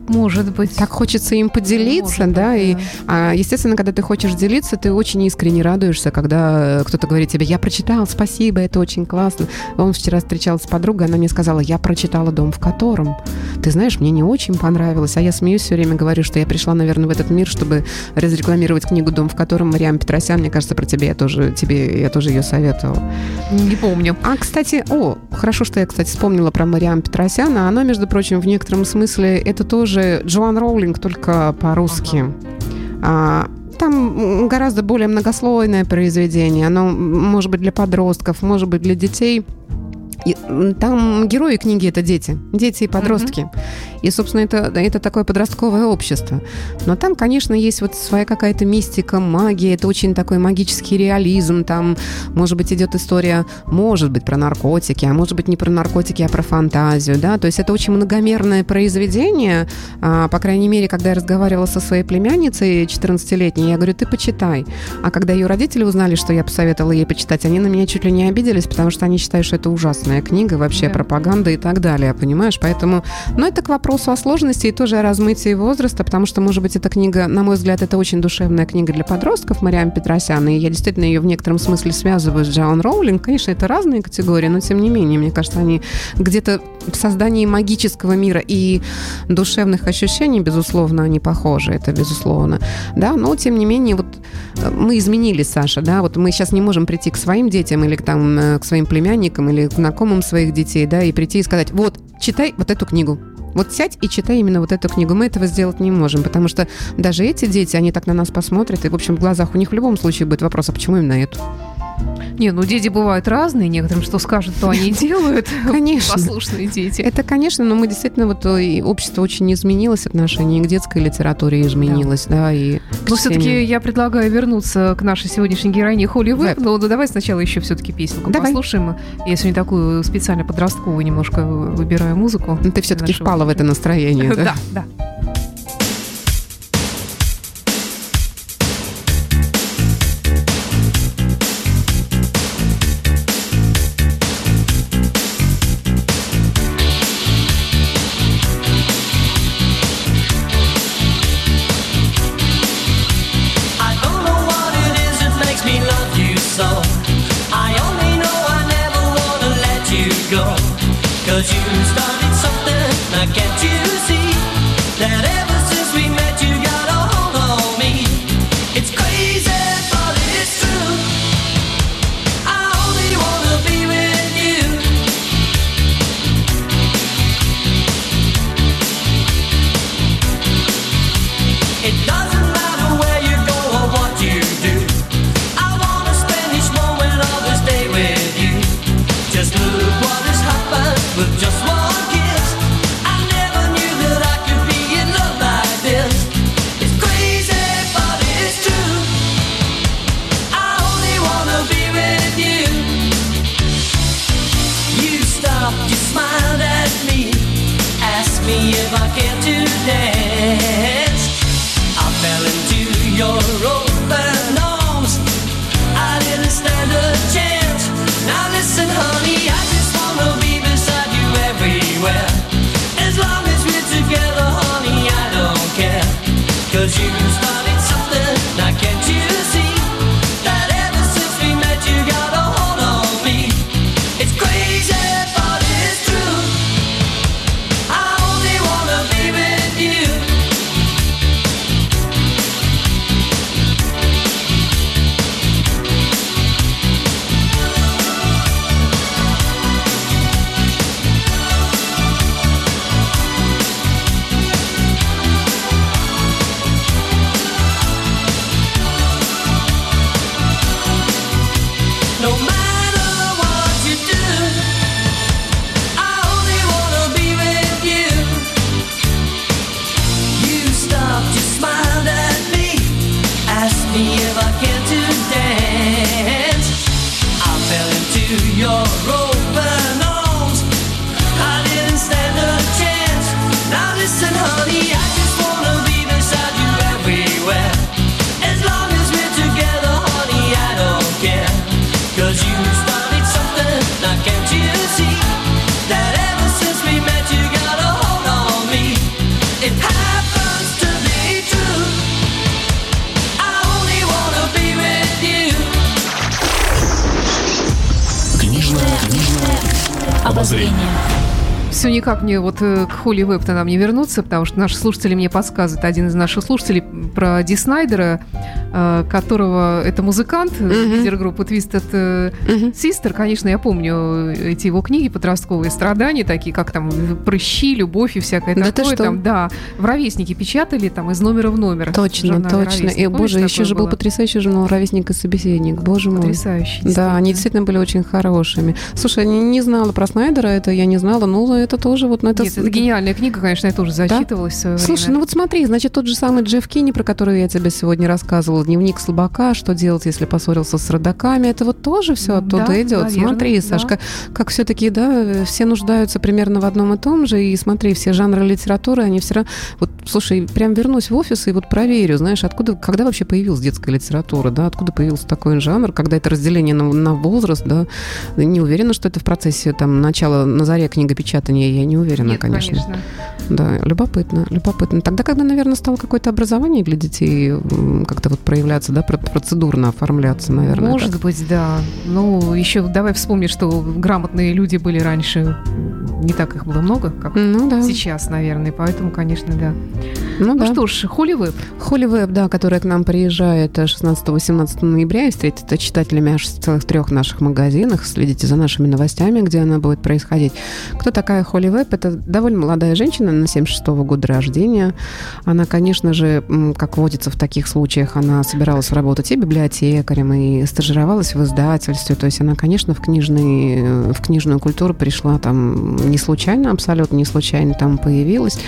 Может быть. так хочется им поделиться, Может да, быть, и да. а, естественно, когда ты хочешь делиться, ты очень искренне радуешься, когда э, кто-то говорит тебе, я прочитал, спасибо, это очень классно. Он вчера встречался с подругой, она мне сказала, я прочитала «Дом в котором». Ты знаешь, мне не очень понравилось, а я смеюсь все время, говорю, что я пришла, наверное, в этот мир, чтобы разрекламировать книгу «Дом в котором» Мариам Петросян. Мне кажется, про тебя я тоже, тебе, я тоже ее советовала. Не помню. А, кстати, о, хорошо, что я, кстати, вспомнила про Мариам Петросяна. Она, между прочим, в некотором смысле это тоже Джоан Роулинг, только по-русски. А, там гораздо более многослойное произведение. Оно может быть для подростков, может быть для детей. И, там герои книги это дети, дети и подростки. И, собственно, это, это такое подростковое общество. Но там, конечно, есть вот своя какая-то мистика, магия, это очень такой магический реализм. Там, может быть, идет история, может быть, про наркотики, а может быть, не про наркотики, а про фантазию, да. То есть это очень многомерное произведение. А, по крайней мере, когда я разговаривала со своей племянницей 14-летней, я говорю, ты почитай. А когда ее родители узнали, что я посоветовала ей почитать, они на меня чуть ли не обиделись, потому что они считают, что это ужасная книга, вообще Да. пропаганда и так далее, понимаешь? Поэтому, но это к вопросу о сложности и тоже о размытии возраста, потому что, может быть, эта книга, на мой взгляд, это очень душевная книга для подростков, Мариам Петросян, и я действительно ее в некотором смысле связываю с Джоан Роулинг. Конечно, это разные категории, но тем не менее, мне кажется, они где-то в создании магического мира и душевных ощущений, безусловно, они похожи, это безусловно. Да, но тем не менее, вот э, мы изменились, Саша, да, вот мы сейчас не можем прийти к своим детям или к, там, э, к своим племянникам или к знакомым своих детей, да, и прийти и сказать, вот, читай вот эту книгу. Вот сядь и читай именно вот эту книгу. Мы этого сделать не можем, потому что даже эти дети, они так на нас посмотрят, и, в общем, в глазах у них в любом случае будет вопрос, а почему именно эту? Не, ну дети бывают разные, некоторым что скажут, то они и делают. Конечно. Послушные дети. Это, конечно, но мы действительно, вот э, общество очень изменилось, отношение к детской литературе изменилось, да, и... Но все-таки я предлагаю вернуться к нашей сегодняшней героине Холли Веб. Ну, да давай сначала еще все-таки песенку Давай. послушаем. Я сегодня такую специально подростковую немножко выбираю музыку. Ну, Ты все-таки впала в это настроение, да? Да, да. You started something, I can't you Никак мне вот э, к Холли Веб-то нам не вернуться, потому что наши слушатели мне подсказывают. Один из наших слушателей про Ди Снайдера, которого это музыкант, э, лидер группы Twisted э, Sister. Конечно, я помню эти его книги подростковые страдания, такие как там прыщи, любовь и всякое Да ты такое. что? Там, да, в ровеснике печатали там из номера в номер. Точно, точно. И, Помнишь, боже, еще же был было? потрясающий журнал «Ровесник и собеседник». Боже мой. Потрясающий. Да, они действительно. были очень хорошими. Слушай, я не, знала про Снайдера, это я не знала, ну это тоже вот... Ну, это Нет, с- это гениальная книга, конечно, я тоже зачитывалась свое Слушай, ну вот смотри, значит, тот же самый Джефф Кинни, про который я тебе сегодня рассказывала, дневник слабака, что делать, если поссорился с родаками, это вот тоже все оттуда Да, идет. наверное, смотри, да. Сашка, как все-таки, да, все нуждаются примерно в одном и том же, и смотри, все жанры литературы, они все равно... Вот, слушай, прям вернусь в офис и вот проверю, знаешь, откуда, когда вообще появилась детская литература, да, откуда появился такой жанр, когда это разделение на, на возраст, да, не уверена, что это в процессе там начала на заре книгопечатания, я не уверена, Нет, конечно. конечно. Да, любопытно, любопытно. Тогда, когда, наверное, стало какое-то образование для детей как-то вот проявляться, да, про- процедурно оформляться, наверное. Может так. быть, да. Ну, еще давай вспомним, что грамотные люди были раньше. Не так их было много, как Ну да. сейчас, наверное. Поэтому, конечно, да. Ну, Ну да. что ж. Холли Веб, да, которая к нам приезжает 16-18 ноября и встретится читателями аж в целых трех наших магазинах. Следите за нашими новостями, где она будет происходить. Кто такая Холли Веб? Это довольно молодая женщина, на 76 года рождения. Она, конечно же, как водится в таких случаях, она собиралась работать и библиотекарем, и стажировалась в издательстве. То есть она, конечно, в, книжный, э, в книжную культуру пришла там не случайно, абсолютно не случайно там появилась.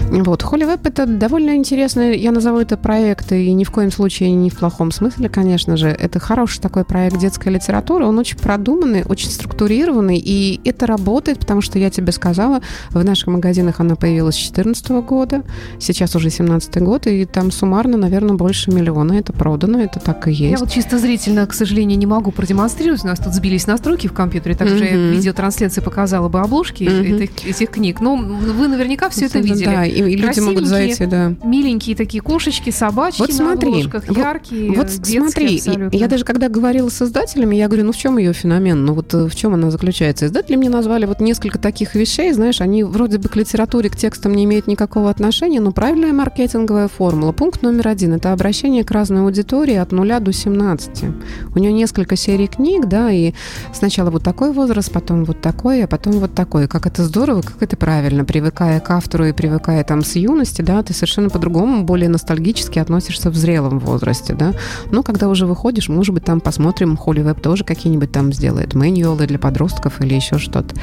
Вот. Холли Веб это довольно интересный, я назову это проект, и ни в коем случае не в плохом смысле, конечно же. Это хороший такой проект детской литературы, он очень продуманный, очень структурированный, и это работает, потому что я тебе сказала, в наших магазинах она появилась с 2014 года, сейчас уже 17 год, и там суммарно, наверное, больше миллиона это продано, это так и есть. Я вот чисто зрительно, к сожалению, не могу продемонстрировать. У нас тут сбились настройки в компьютере, так что я Мгм. в видеотрансляции показала бы обложки Мгм. этих, этих книг. Но вы наверняка все это видели. Да, и, и люди могут зайти, да. Миленькие такие кошечки, собачки Вот на смотри, обложках, вот- яркие, Вот детские смотри, абсолютно. я даже когда говорила с издателями, я говорю, ну в чем ее феномен, ну вот э, в чем она заключается. Издатели мне назвали вот несколько таких вещей, знаешь, они вроде бы к литературе, к текстам не имеют никакого отношения, но правильная маркетинговая формула. Пункт номер один – это обращение к разной аудитории от 0 до 17. У нее несколько серий книг, да, и сначала вот такой возраст, потом вот такой, а потом вот такой. Как это здорово, как это правильно, привыкая к автору и привыкая там с юности, да, ты совершенно по-другому, более ностальгически относишься в зрелом возрасте, да. Ну, когда уже выходишь, может быть, там посмотрим, Холли Веб тоже какие-нибудь там сделает мануалы для подростков или еще что-то.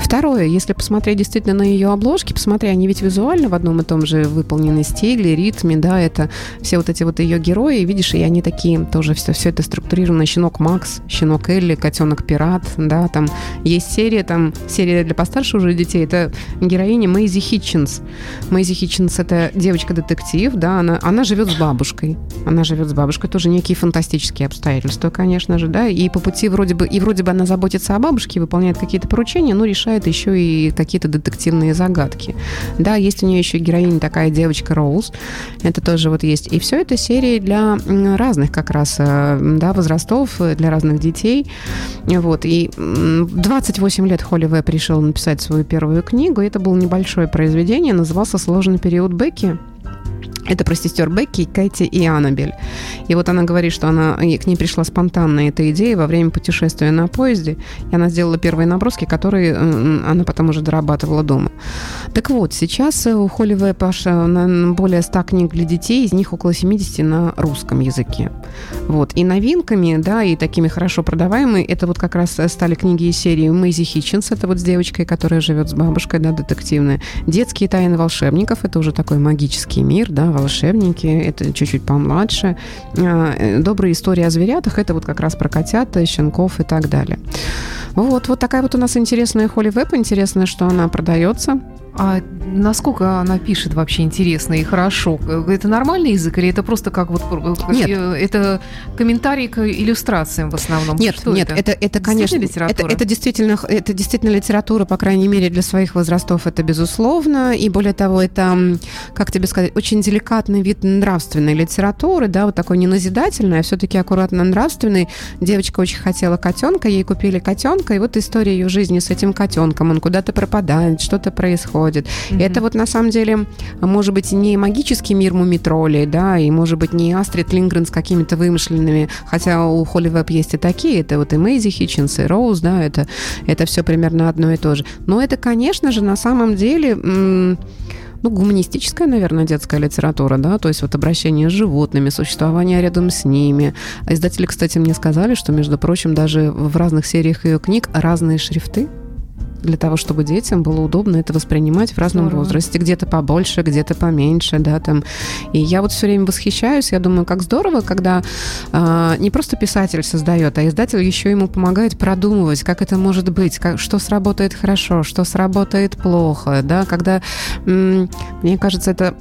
Второе, если посмотреть действительно на ее обложки, посмотри, они ведь визуально в одном и том же выполнены стиле, ритме, да, это все вот эти вот ее герои, видишь, и они такие тоже все, все это структурировано. Щенок Макс, щенок Элли, котенок Пират, да, там есть серия, там серия для постарше уже детей, это героиня Мэйзи Хитчинс. Мэйзи Хитчинс это девочка-детектив, да, она, она живет с бабушкой. Она живет с бабушкой, тоже некие фантастические обстоятельства, конечно же, да, и по пути вроде бы, и вроде бы она заботится о бабушке, выполняет какие-то поручения, но решает еще и какие-то детективные загадки. Да, есть у нее еще героиня такая девочка Роуз, это тоже вот есть. И все это серии для разных как раз, э, да, возрастов, э, для разных детей. Вот, и м, в 28 лет Холли Веб решила написать свою первую книгу, это было небольшое произведение, назывался «Сложный период Бекки». Это про сестер Бекки, Кэти и Аннабель. И вот она говорит, что она, к ней пришла спонтанная эта идея во время путешествия на поезде. И она сделала первые наброски, которые она потом уже дорабатывала дома. Так вот, сейчас у Холли аж э, более 100 книг для детей, из них около 70 на русском языке. Вот. И новинками, да, и такими хорошо продаваемыми, это вот как раз стали книги из серии Мэйзи Хитчинс, это вот с девочкой, которая живет с бабушкой, да, детективная. Детские тайны волшебников, это уже такой магический мир, да, волшебники, это чуть-чуть помладше. А, э, Добрые истории о зверятах, это вот как раз про котят, э, щенков и так далее. Вот, вот такая вот у нас интересная Холли Веб, интересно, что она продается. А насколько она пишет вообще интересно и хорошо? Это нормальный язык или это просто как вот э, Нет. э, это комментарий к иллюстрациям в основном? Нет, Что нет, это, это, конечно, Действительно это, литература? это действительно, это действительно литература, по крайней мере, для своих возрастов, это безусловно. И более того, это, как тебе сказать, очень деликатный вид нравственной литературы, да, вот такой не назидательный, а все-таки аккуратно нравственный. Девочка очень хотела котенка, ей купили котенка, и вот история ее жизни с этим котенком. Он куда-то пропадает, что-то происходит. И это вот на самом деле, может быть, не магический мир мумитролей, да, и может быть не Астрид Лингрен с какими-то вымышленными, хотя у Холли Веб есть и такие, это вот и Мэйзи Хитчинс, и Роуз, да, это, это все примерно одно и то же. Но это, конечно же, на самом деле... м, ну, гуманистическая, наверное, детская литература, да, то есть вот обращение с животными, существование рядом с ними. Издатели, кстати, мне сказали, что, между прочим, даже в разных сериях ее книг разные шрифты, для того, чтобы детям было удобно это воспринимать в разном Здорово. возрасте. Где-то побольше, где-то поменьше, да, там. И я вот все время восхищаюсь, я думаю, как здорово, когда а, не просто писатель создает, а издатель еще ему помогает продумывать, как это может быть, как, что сработает хорошо, что сработает плохо, да, когда, м, мне кажется, это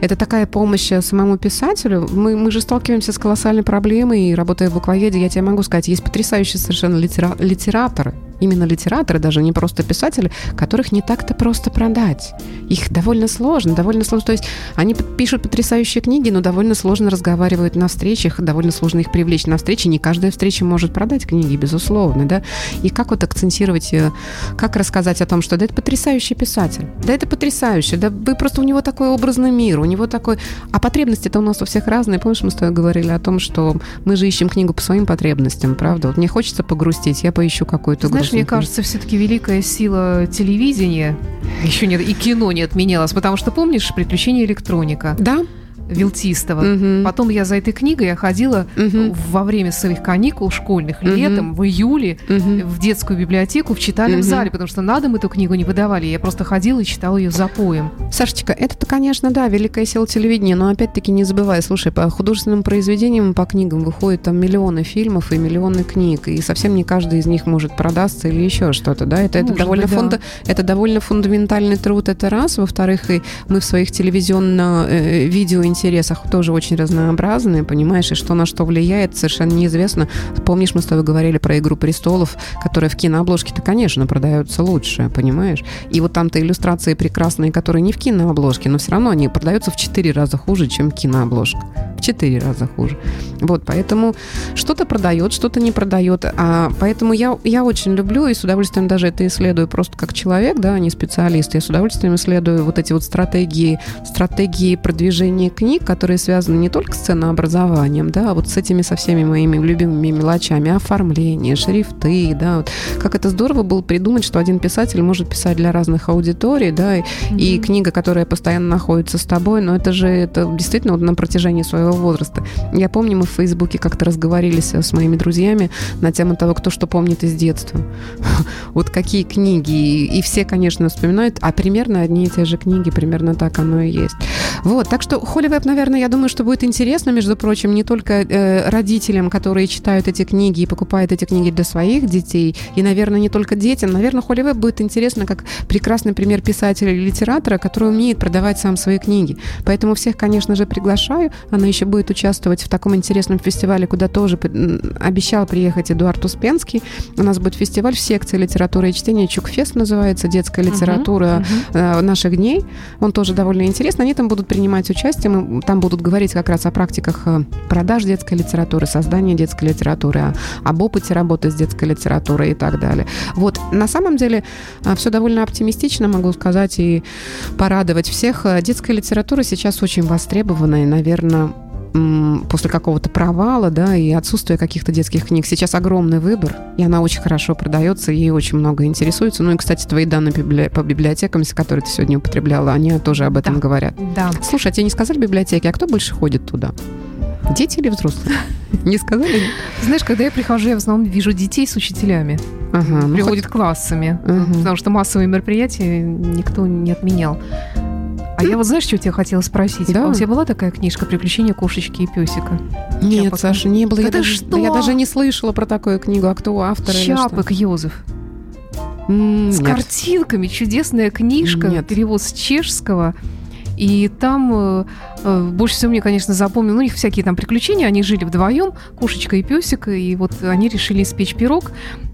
это такая помощь э, самому писателю. Мы, мы же сталкиваемся с колоссальной проблемой, и работая в буквоеде, я тебе могу сказать, есть потрясающие совершенно литера- литераторы, именно литераторы, даже не просто писатели, которых не так-то просто продать. Их довольно сложно, довольно сложно. То есть они пишут потрясающие книги, но довольно сложно разговаривают на встречах, довольно сложно их привлечь на встречи. Не каждая встреча может продать книги, безусловно, да. И как вот акцентировать, э, как рассказать о том, что да, это потрясающий писатель, да, это потрясающе, да, вы просто у него такой образный мир, у него такой... А потребности-то у нас у всех разные. Помнишь, мы с тобой говорили о том, что мы же ищем книгу по своим потребностям, правда? Вот мне хочется погрустить, я поищу какую-то Знаешь, мне грустную книгу. кажется, все-таки великая сила телевидения еще нет, и кино не отменялось, потому что помнишь «Приключения электроника» Да? Вилтистова? Мгм. Потом я за этой книгой я ходила Мгм. во время своих каникул школьных, Мгм. летом, в июле, Мгм. в детскую библиотеку в читальном Мгм. зале, потому что на дом эту книгу не выдавали. Я просто ходила и читала ее запоем. Сашечка, это-то, конечно, да, великая сила телевидения, но опять-таки не забывай, слушай, по художественным произведениям, по книгам выходят там миллионы фильмов и миллионы книг, и совсем не каждый из них может продаться или еще что-то, да, это, это, довольно, быть, да. фунда- это довольно фундаментальный труд, это раз, во-вторых, и мы в своих телевизионно-видео интересах тоже очень разнообразные, понимаешь, и что на что влияет, совершенно неизвестно. Помнишь, мы с тобой говорили про «Игру престолов», которая в кинообложке-то, конечно, продается лучше, понимаешь? И вот там-то иллюстрации прекрасные, которые не в кинообложке, но все равно они продаются в четыре раза хуже, чем кинообложка. В четыре раза хуже. Вот, поэтому что-то продает, что-то не продает. А, поэтому я, я очень люблю и с удовольствием даже это исследую просто как человек, да, а не специалист. Я с удовольствием исследую вот эти вот стратегии, стратегии продвижения книг, которые связаны не только с ценообразованием, да, а вот с этими со всеми моими любимыми мелочами, оформление, шрифты, да, вот как это здорово было придумать, что один писатель может писать для разных аудиторий, да, и, и книга, которая постоянно находится с тобой, но это же это действительно вот на протяжении своего возраста. Я помню, мы в Фейсбуке как-то разговорились с моими друзьями на тему того, кто что помнит из детства. Вот какие книги. И, все, конечно, вспоминают, а примерно одни и те же книги, примерно так оно и есть. Вот, так что Холли Веб, наверное, я думаю, что будет интересно, между прочим, не только э, родителям, которые читают эти книги и покупают эти книги для своих детей, и, наверное, не только детям. Наверное, Холли Веб будет интересно как прекрасный пример писателя или литератора, который умеет продавать сам свои книги. Поэтому всех, конечно же, приглашаю. Она еще будет участвовать в таком интересном фестивале, куда тоже обещал приехать Эдуард Успенский. У нас будет фестиваль в секции литературы и чтения. Чукфест называется, детская литература э, наших дней. Он тоже довольно интересный. Они там будут принимать участие. Мы там будут говорить как раз о практиках э, продаж детской литературы, создания детской литературы, об опыте работы с детской литературой и так далее. Вот, на самом деле, все довольно оптимистично, могу сказать, и порадовать всех. Э, Детская литература сейчас очень востребована, и, наверное, после какого-то провала, да, и отсутствия каких-то детских книг. Сейчас огромный выбор, и она очень хорошо продается, ей очень много интересуется. Ну и, кстати, твои данные по библиотекам, которые ты сегодня употребляла, они тоже об этом Да. говорят. Да. Слушай, а тебе не сказали библиотеки, а кто больше ходит туда? Дети или взрослые? Не сказали? Знаешь, когда я прихожу, я в основном вижу детей с учителями. Ага, ну, Приходят классами. Мгм. Потому что массовые мероприятия никто не отменял. А я вот знаешь, что я тебя хотела спросить? Да. А у тебя была такая книжка «Приключения кошечки и песика»? Нет, Чапок. Саша, не было. Я Это даже, что? да я даже не слышала про такую книгу. А кто автор? Чапок Йозеф. М, С нет. картинками. Чудесная книжка. Нет. Перевод с чешского. И там э, э, больше всего мне, конечно, запомнил, ну, у них всякие там приключения, они жили вдвоем, кошечка и песик, и вот они решили испечь пирог,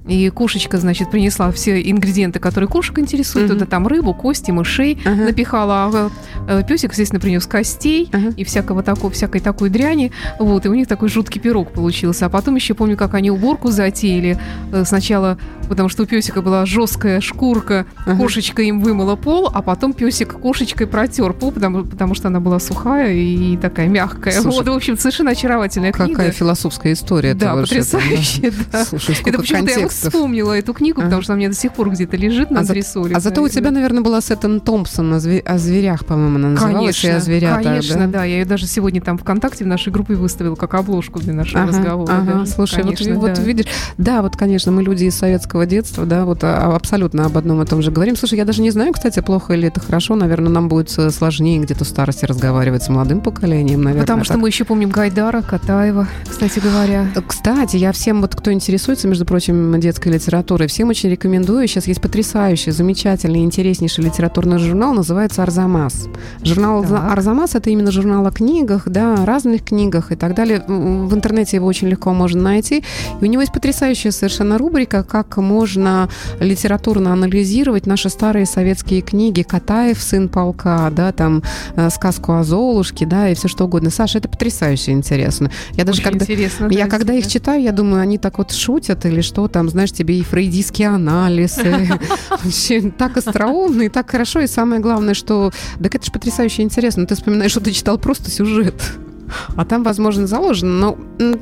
и кошечка, значит, принесла все ингредиенты, которые кошек интересуют, Мгм. это там рыбу, кости, мышей, Ага. напихала, а э, песик, естественно, принес костей Ага. и всякого такого, всякой такой дряни, вот, и у них такой жуткий пирог получился, а потом еще помню, как они уборку затеяли, Э, сначала, потому что у песика была жесткая шкурка, Ага. кошечка им вымыла пол, а потом песик кошечкой протер пол, потому, потому что она была сухая и такая мягкая. Слушай, вот, в общем, совершенно очаровательная Какая книга. философская история. Да, потрясающая, да. Слушай, Это почему-то я вот контекстов. Вспомнила эту книгу, потому что она мне до сих пор где-то лежит на А дрессуре. А зато у тебя, наверное, была Сеттон Томпсон о, зве- о зверях, по-моему, она называлась. и Конечно, о зверятах, конечно, да? да? Я ее даже сегодня там ВКонтакте в нашей группе выставила как обложку для нашего Ага, разговора. ага. даже. Слушай, вот Конечно, ви- вот, да. видишь, да, вот, конечно, мы люди из советского детства, да, вот а- абсолютно об одном и том же говорим. Слушай, я даже не знаю, кстати, плохо или это хорошо. Наверное, нам будет э, сложнее где-то в старости разговаривать с молодым поколением, наверное. Потому что так. мы еще помним Гайдара, Катаева, кстати говоря. Кстати, я всем, вот кто интересуется, между прочим, детской литературы. Всем очень рекомендую. Сейчас есть потрясающий, замечательный, интереснейший литературный журнал, называется «Арзамас». Журнал Так. «Арзамас» — это именно журнал о книгах, да, разных книгах и так далее. В интернете его очень легко можно найти. И у него есть потрясающая совершенно рубрика, как можно литературно анализировать наши старые советские книги. Катаев, сын полка, да, там э, сказку о Золушке, да, и все что угодно. Саша, это потрясающе интересно. Я даже Очень когда... интересно. Я да, когда их читаю, я думаю, они так вот шутят или что там, знаешь, тебе и фрейдистский анализ, и вообще так остроумно и так хорошо, и самое главное, что, так это же потрясающе интересно, ты вспоминаешь, что ты читал просто сюжет. А там, возможно, заложено. Но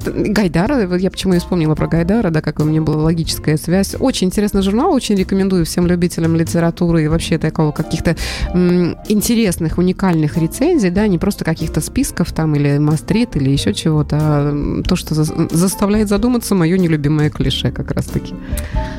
Гайдара, вот я почему и вспомнила про Гайдара, да, какая у меня была логическая связь. Очень интересный журнал, очень рекомендую всем любителям литературы и вообще такого каких-то интересных, уникальных рецензий, да, не просто каких-то списков там или мастрит или еще чего-то, а то, что за- заставляет задуматься мое нелюбимое клише как раз-таки.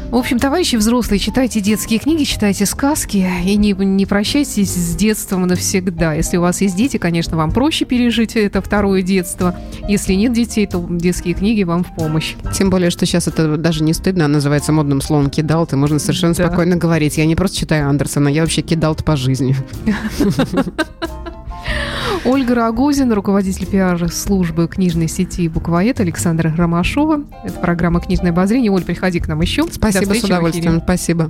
В общем, товарищи взрослые, читайте детские книги, читайте сказки и не, не прощайтесь с детством навсегда. Если у вас есть дети, конечно, вам проще пережить это второе детство. Если нет детей, то детские книги вам в помощь. Тем более, что сейчас это даже не стыдно, а называется модным словом кидалт, и можно совершенно Да. спокойно говорить. Я не просто читаю Андерсона, я вообще кидалт по жизни. Ольга Рогозин, руководитель пиар-службы книжной сети «Буквоед» Александра Ромашова. Это программа «Книжное обозрение». Оль, приходи к нам еще. Спасибо, с удовольствием. Спасибо.